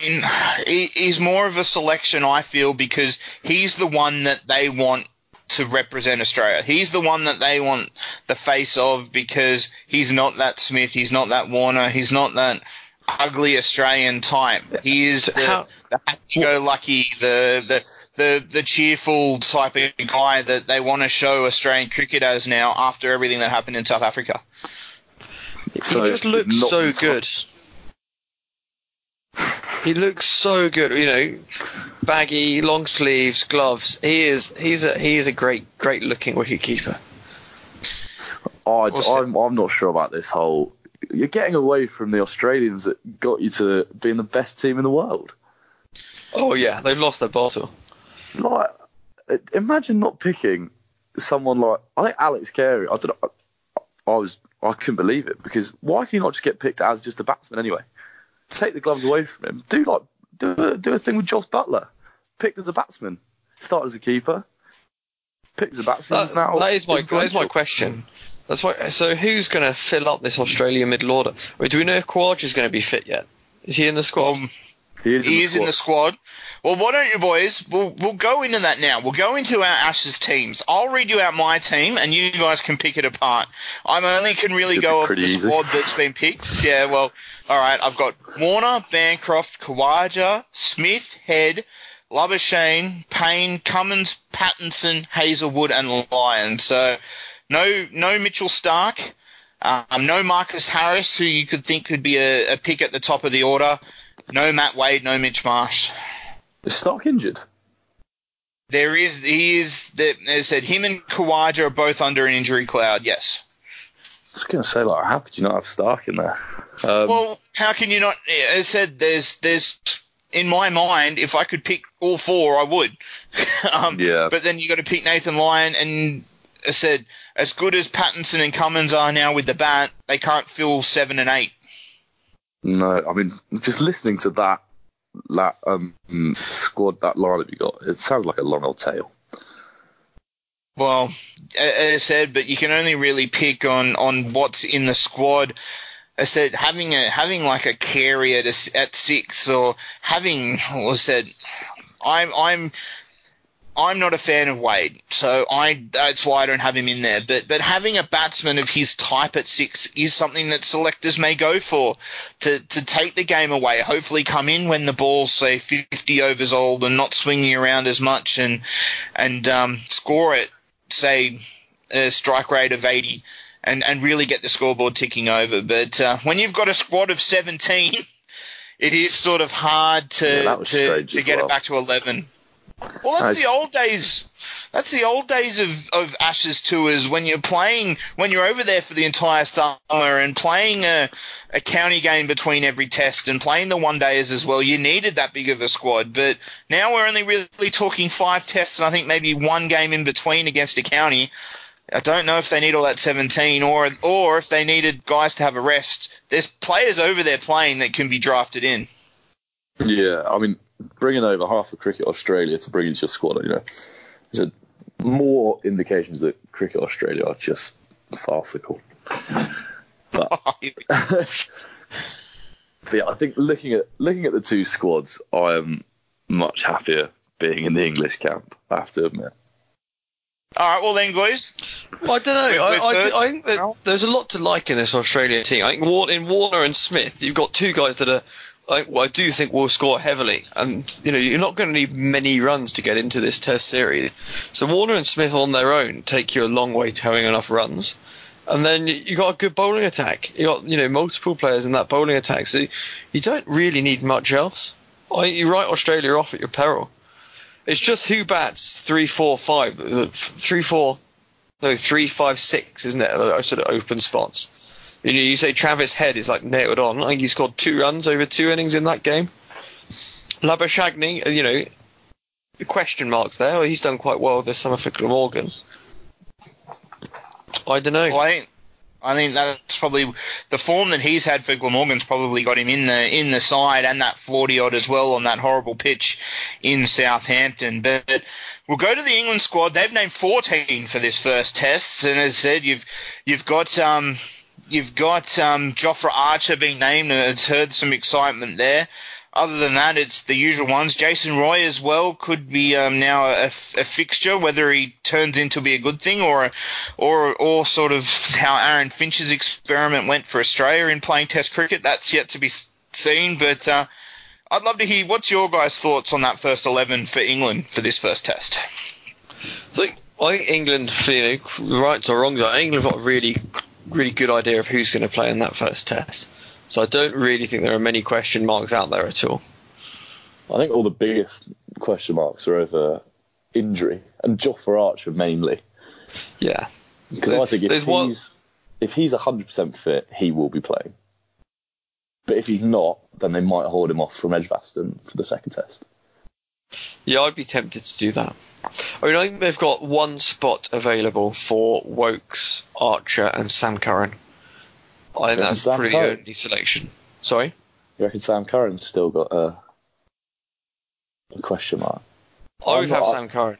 He, he's more of a selection, I feel, because he's the one that they want to represent Australia. He's the one that they want the face of because he's not that Smith, he's not that Warner, he's not that ugly Australian type. He is the, How- the happy-go-lucky, the the the the cheerful type of guy that they want to show Australian cricket as now after everything that happened in South Africa. So he just looks so in touch. good. He looks so good. You know, baggy, long sleeves, gloves. He is. He's a. He is a great, great looking wicket keeper. I, I'm I'm not sure about this whole. You're getting away from the Australians that got you to being the best team in the world. Oh yeah, they've lost their bottle. Like, imagine not picking someone like I think Alex Carey. I don't know. I, I was I couldn't believe it because why can you not just get picked as just a batsman anyway? Take the gloves away from him. Do like do a, do a thing with Jos Buttler. Picked as a batsman, started as a keeper. Picked as a batsman. That, is now that is my. That is my question. That's why. So who's going to fill up this Australia middle order? Wait, do we know if Khawaja is going to be fit yet? Is he in the squad? Um, He is, in, he the is in the squad. Well, why don't you boys? We'll we'll go into that now. We'll go into our Ashes teams. I'll read you out my team, and you guys can pick it apart. I only can really Should go be off the easy. squad that's been picked. Yeah, well, all right. I've got Warner, Bancroft, Khawaja, Smith, Head, Labuschagne, Paine, Cummins, Pattinson, Hazlewood, and Lyon. So no no Mitchell Starc, um, no Marcus Harris, who you could think could be a, a pick at the top of the order. No Matt Wade, no Mitch Marsh. Is Starc injured? There is he is that as I said him and Khawaja are both under an injury cloud. Yes. I was going to say, like, how could you not have Starc in there? Um, Well, how can you not? As I said, there's there's in my mind, if I could pick all four, I would. um, Yeah. But then you got to pick Nathan Lyon, and I said, as good as Pattinson and Cummins are now with the bat, they can't fill seven and eight. no, I mean, just listening to that, that um, squad, that lineup you got, it sounds like a long old tail. Well, as I said, but you can only really pick on, on what's in the squad. I said having a having like a Carey at six or having was said. I'm I'm I'm not a fan of Wade, so I that's why I don't have him in there. But but having a batsman of his type at six is something that selectors may go for to to take the game away. Hopefully, come in when the ball's say 50 overs old and not swinging around as much, and and um, score it say a strike rate of 80 and, and really get the scoreboard ticking over. But uh, when you've got a squad of 17, it is sort of hard to, Yeah, to, to get well. it back to 11. Well, that's the old days. That's the old days of, of Ashes tours when you're playing, when you're over there for the entire summer and playing a, a county game between every test and playing the one days as well. You needed that big of a squad, but now we're only really talking five tests and I think maybe one game in between against a county. I don't know if they need all that 17 or or if they needed guys to have a rest. There's players over there playing that can be drafted in. Yeah, I mean, bringing over half of Cricket Australia to bring into your squad, you know, is a more indications that Cricket Australia are just farcical. But, oh, but yeah, I think looking at looking at the two squads, I am much happier being in the English camp. I have to admit. All right, well then, guys. Well, I don't know. With- I, with I? I think that there's a lot to like in this Australian team. I think in Warner and Smith, you've got two guys that are. I, well, I do think will score heavily, and you know you're not going to need many runs to get into this Test series. So Warner and Smith on their own take you a long way to having enough runs, and then you you got a good bowling attack. You got you know multiple players in that bowling attack, so you don't really need much else. I, you write Australia off at your peril. It's just who bats three, four, five, uh, three, four, no, three, five, six, isn't it? Sort of open spots. You know, you say Travis Head is like nailed on. I think he scored two runs over two innings in that game. Labuschagne, uh, you know, question marks there. He's done quite well this summer for Glamorgan. I don't know. Well, I think, I think that's probably the form that he's had for Glamorgan's probably got him in the in the side and that forty odd as well on that horrible pitch in Southampton. But we'll go to the England squad. They've named fourteen for this first test, and as I said, you've you've got um, you've got um, Jofra Archer being named, and it's heard some excitement there. Other than that, it's the usual ones. Jason Roy as well could be um, now a, a fixture, whether he turns into be a good thing or, or, or sort of how Aaron Finch's experiment went for Australia in playing Test cricket. That's yet to be seen, but uh, I'd love to hear what's your guys' thoughts on that first eleven for England for this first Test. I think, I think England, you know, rights or think England got a really, really good idea of who's going to play in that first test. So I don't really think there are many question marks out there at all. I think all the biggest question marks are over injury and Jofra Archer mainly. Yeah. Because I think if There's one- he's if he's hundred percent fit, he will be playing. But if he's not, then they might hold him off from Edgbaston for the second test. Yeah, I'd be tempted to do that. I mean, I think they've got one spot available for Woakes, Archer, and Sam Curran. I think that's Sam pretty Curran. only selection. Sorry? You reckon Sam Curran's still got a, a question mark? I would I'm have not- Sam Curran.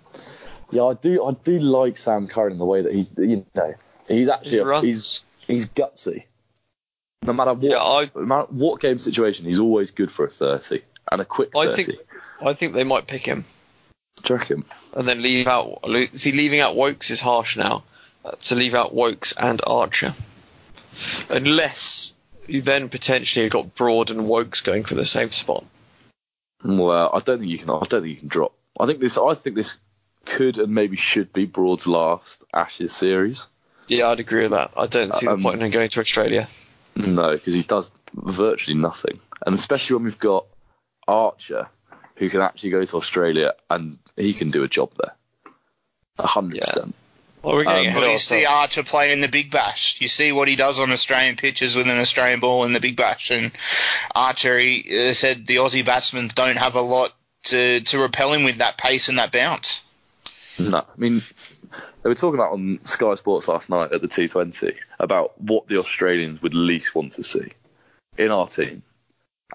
Yeah, I do. I do like Sam Curran in the way that he's, you know, he's actually a, he's he's gutsy. No matter what, Yeah, I- no matter what game situation, he's always good for a thirty and a quick thirty. I think I think they might pick him Do you reckon? and then leave out. See, leaving out Woakes is harsh now. Uh, to leave out Woakes and Archer, unless you then potentially have got Broad and Woakes going for the same spot. Well, I don't think you can. I don't think you can drop. I think this. I think this could and maybe should be Broad's last Ashes series. Yeah, I'd agree with that. I don't see the Um, point in going to Australia. No, because he does virtually nothing, and especially when we've got Archer, who can actually go to Australia and he can do a job there. A hundred Yeah. percent. Well, we're getting Um, ahead Well, you see. Archer play in the Big Bash. You see what he does on Australian pitches with an Australian ball in the Big Bash. And Archer, he uh, said the Aussie batsmen don't have a lot to, to repel him with that pace and that bounce. No, I mean they were talking about on Sky Sports last night at the T20 about what the Australians would least want to see in our team,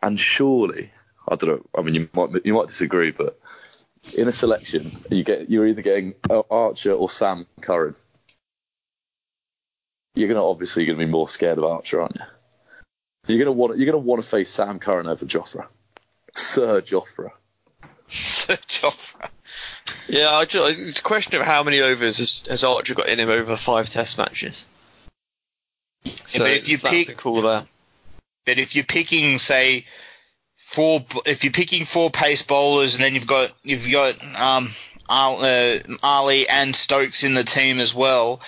and surely I don't know. I mean, you might you might disagree, but in a selection, you get you're either getting uh, Archer or Sam Curran. You're gonna obviously gonna be more scared of Archer, aren't you? You're gonna want you're gonna want to face Sam Curran over Jofra, Sir Jofra. Joffre. Yeah, I ju- it's a question of how many overs has, has Archer got in him over five Test matches. So but if you that's pick- the call there. But if you're picking, say, four, if you're picking four pace bowlers, and then you've got you've got um, uh, Ali and Stokes in the team as well.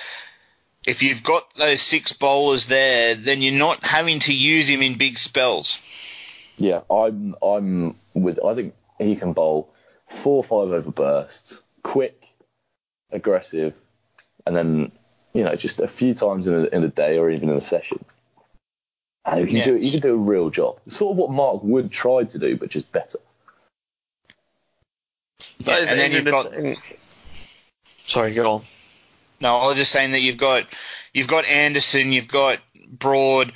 If you've got those six bowlers there, then you're not having to use him in big spells. Yeah, I'm I'm with. I think he can bowl four or five over bursts, quick, aggressive, and then you know just a few times in a, in a day or even in a session. And he can Yeah. do he can do a real job. Sort of what Mark Wood tried to do, but just better. That is and then you've England- got Sorry, go on. No, I was just saying that you've got you've got Anderson, you've got Broad,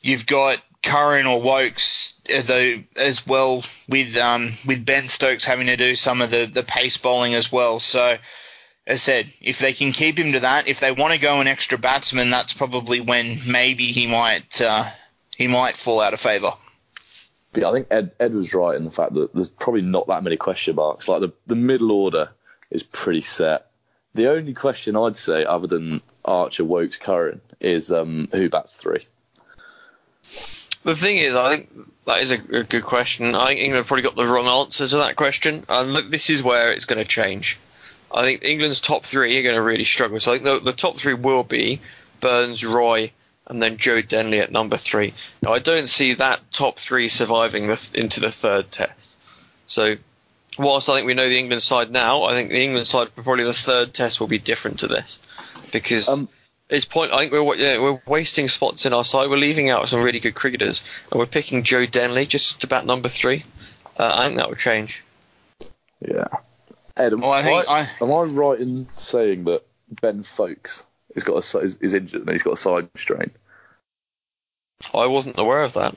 you've got Curran or Woakes, uh, though as well with um, with Ben Stokes having to do some of the, the pace bowling as well. So, as I said, if they can keep him to that, if they want to go an extra batsman, that's probably when maybe he might uh, he might fall out of favour. Yeah, I think Ed, Ed was right in the fact that there's probably not that many question marks. Like the the middle order is pretty set. The only question I'd say, other than Archer, Woakes, Curran, is um, who bats three. The thing is, I think that is a, a good question. I think England probably got the wrong answer to that question, and look, this is where it's going to change. I think England's top three are going to really struggle. So I think the, the top three will be Burns, Roy, and then Joe Denly at number three. Now I don't see that top three surviving the, th- into the third test. So whilst I think we know the England side now, I think the England side for probably the third test will be different to this because Um, it's point. I think we're wa- yeah, we're wasting spots in our side. We're leaving out some really good cricketers, and we're picking Joe Denly just to bat number three. Uh, I think that would change. Yeah. Ed, am, Well, I think I, I- am I right in saying that Ben Foakes has got a, is, is injured and he's got a side strain? I wasn't aware of that.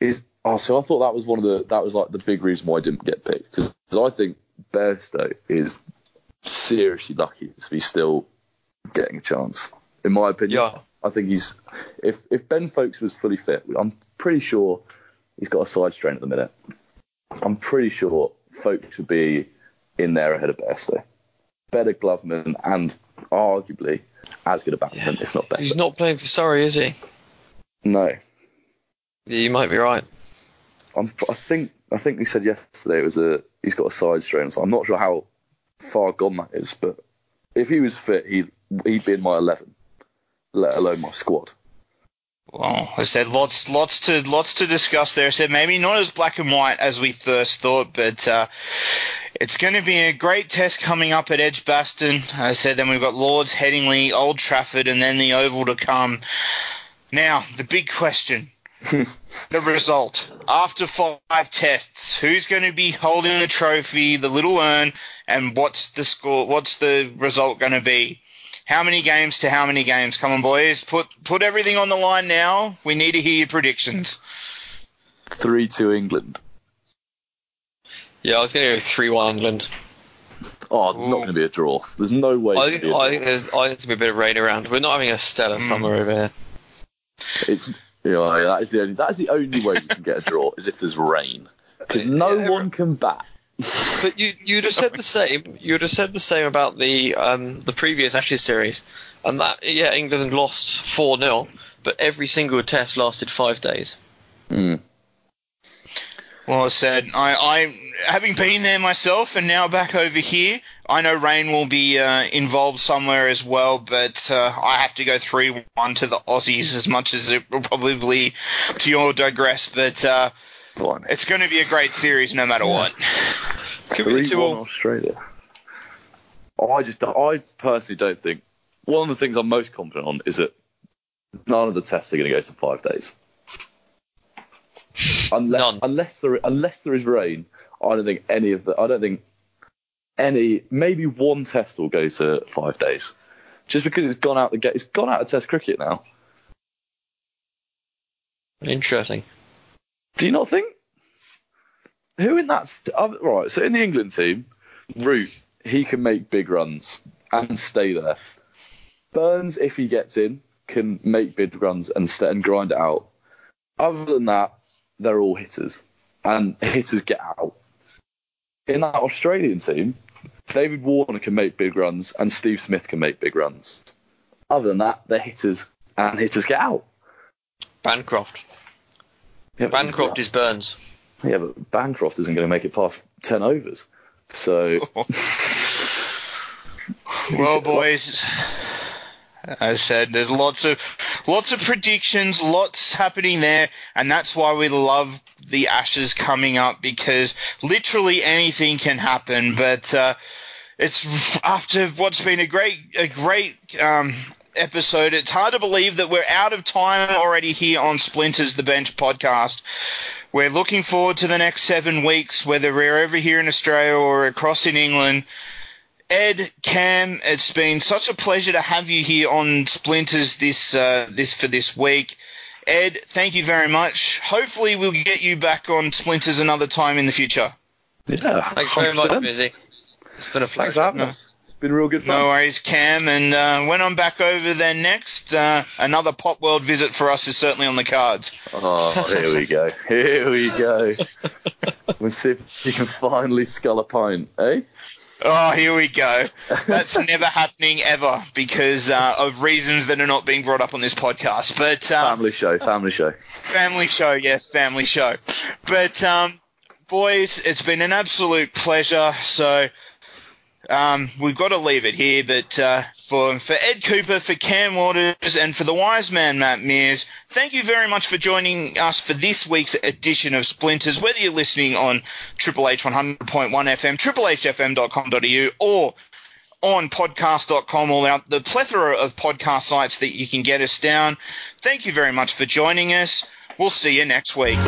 Is oh, so I thought that was one of the that was like the big reason why I didn't get picked because I think Bairstow is seriously lucky to be still getting a chance. In my opinion, Yeah. I think he's if if Ben Foakes was fully fit, I'm pretty sure he's got a side strain at the minute. I'm pretty sure Foakes would be in there ahead of Bairstow. Better gloveman and arguably as good a batsman, if not better. He's not playing for Surrey, is he? no, Yeah, you might be right. I'm, I think I think he said yesterday it was a he's got a side strain. So I'm not sure how far gone that is, but if he was fit, he'd he'd be in my eleven, let alone my squad. Well, I said lots, lots to, lots to discuss there. I said maybe not as black and white as we first thought, but uh, it's going to be a great test coming up at Edgbaston. I said then we've got Lords, Headingley, Old Trafford, and then the Oval to come. Now the big question: the result after five tests. Who's going to be holding the trophy, the little urn, and what's the score? What's the result going to be? How many games to how many games? Come on, boys. Put put everything on the line now. We need to hear your predictions. Three two England. Yeah, I was going to go three-one England. Oh, there's not going to be a draw. There's no way. I think, I think there's I think there's gonna be a bit of rain around. We're not having a stellar hmm. summer over here. It's you know, that is the only that is the only way you can get a draw is if there's rain because no Yeah, one can bat. But you you'd have said the same. You'd have said the same about the um, the previous Ashes series, and that yeah, England lost four 0 but every single test lasted five days. Well said. I, I, having been there myself and now back over here, I know Rain will be uh, involved somewhere as well, but uh, I have to go 3 1 to the Aussies as much as it will probably to your digress. But uh, Fine. it's going to be a great series no matter what. Could be Three two one all. Australia. I just, I personally don't think. One of the things I'm most confident on is that none of the tests are going to go to five days. Unless, None. unless there, unless there is rain, I don't think any of the. I don't think any. Maybe one test will go to five days, just because it's gone out the gate. It's gone out of Test cricket now. Interesting. Do you not think? Who in that? uh, right. So in the England team, Root he can make big runs and stay there. Burns, if he gets in, can make big runs and st- and grind it out. Other than that, they're all hitters, and hitters get out. In that Australian team, David Warner can make big runs and Steve Smith can make big runs. Other than that, they're hitters and hitters get out. Bancroft. Yeah, Bancroft is Burns. Yeah, but Bancroft isn't going to make it past 10 overs. So, Well, boys, as I said, there's lots of lots of predictions, lots happening there, and that's why we love the Ashes coming up because literally anything can happen. But uh, it's after what's been a great a great um, episode. It's hard to believe that we're out of time already here on Splinters the Bench podcast. We're looking forward to the next seven weeks, whether we're over here in Australia or across in England. Ed, Cam, it's been such a pleasure to have you here on Splinters this uh, this for this week. Ed, thank you very much. Hopefully, we'll get you back on Splinters another time in the future. yeah. Thanks very much, Busy. It's been a pleasure. For having us. It's been real good fun. No worries, Cam. And uh, when I'm back over there next, uh, another Pop World visit for us is certainly on the cards. Oh, here we go. Here we go. Let's see if you can finally scull a pint, eh? Oh, here we go. That's never happening ever because uh, of reasons that are not being brought up on this podcast. But uh, Family show, family show. Family show, yes, family show. But um, boys, it's been an absolute pleasure. So um, we've got to leave it here. But uh, for for Ed Cooper, for Cam Walters, and for the wise man Matt Mears, thank you very much for joining us for this week's edition of Splinters. Whether you're listening on Triple H 100.1 FM, triplehfm.com.au, or on podcast.com, all out the plethora of podcast sites that you can get us down. Thank you very much for joining us. We'll see you next week.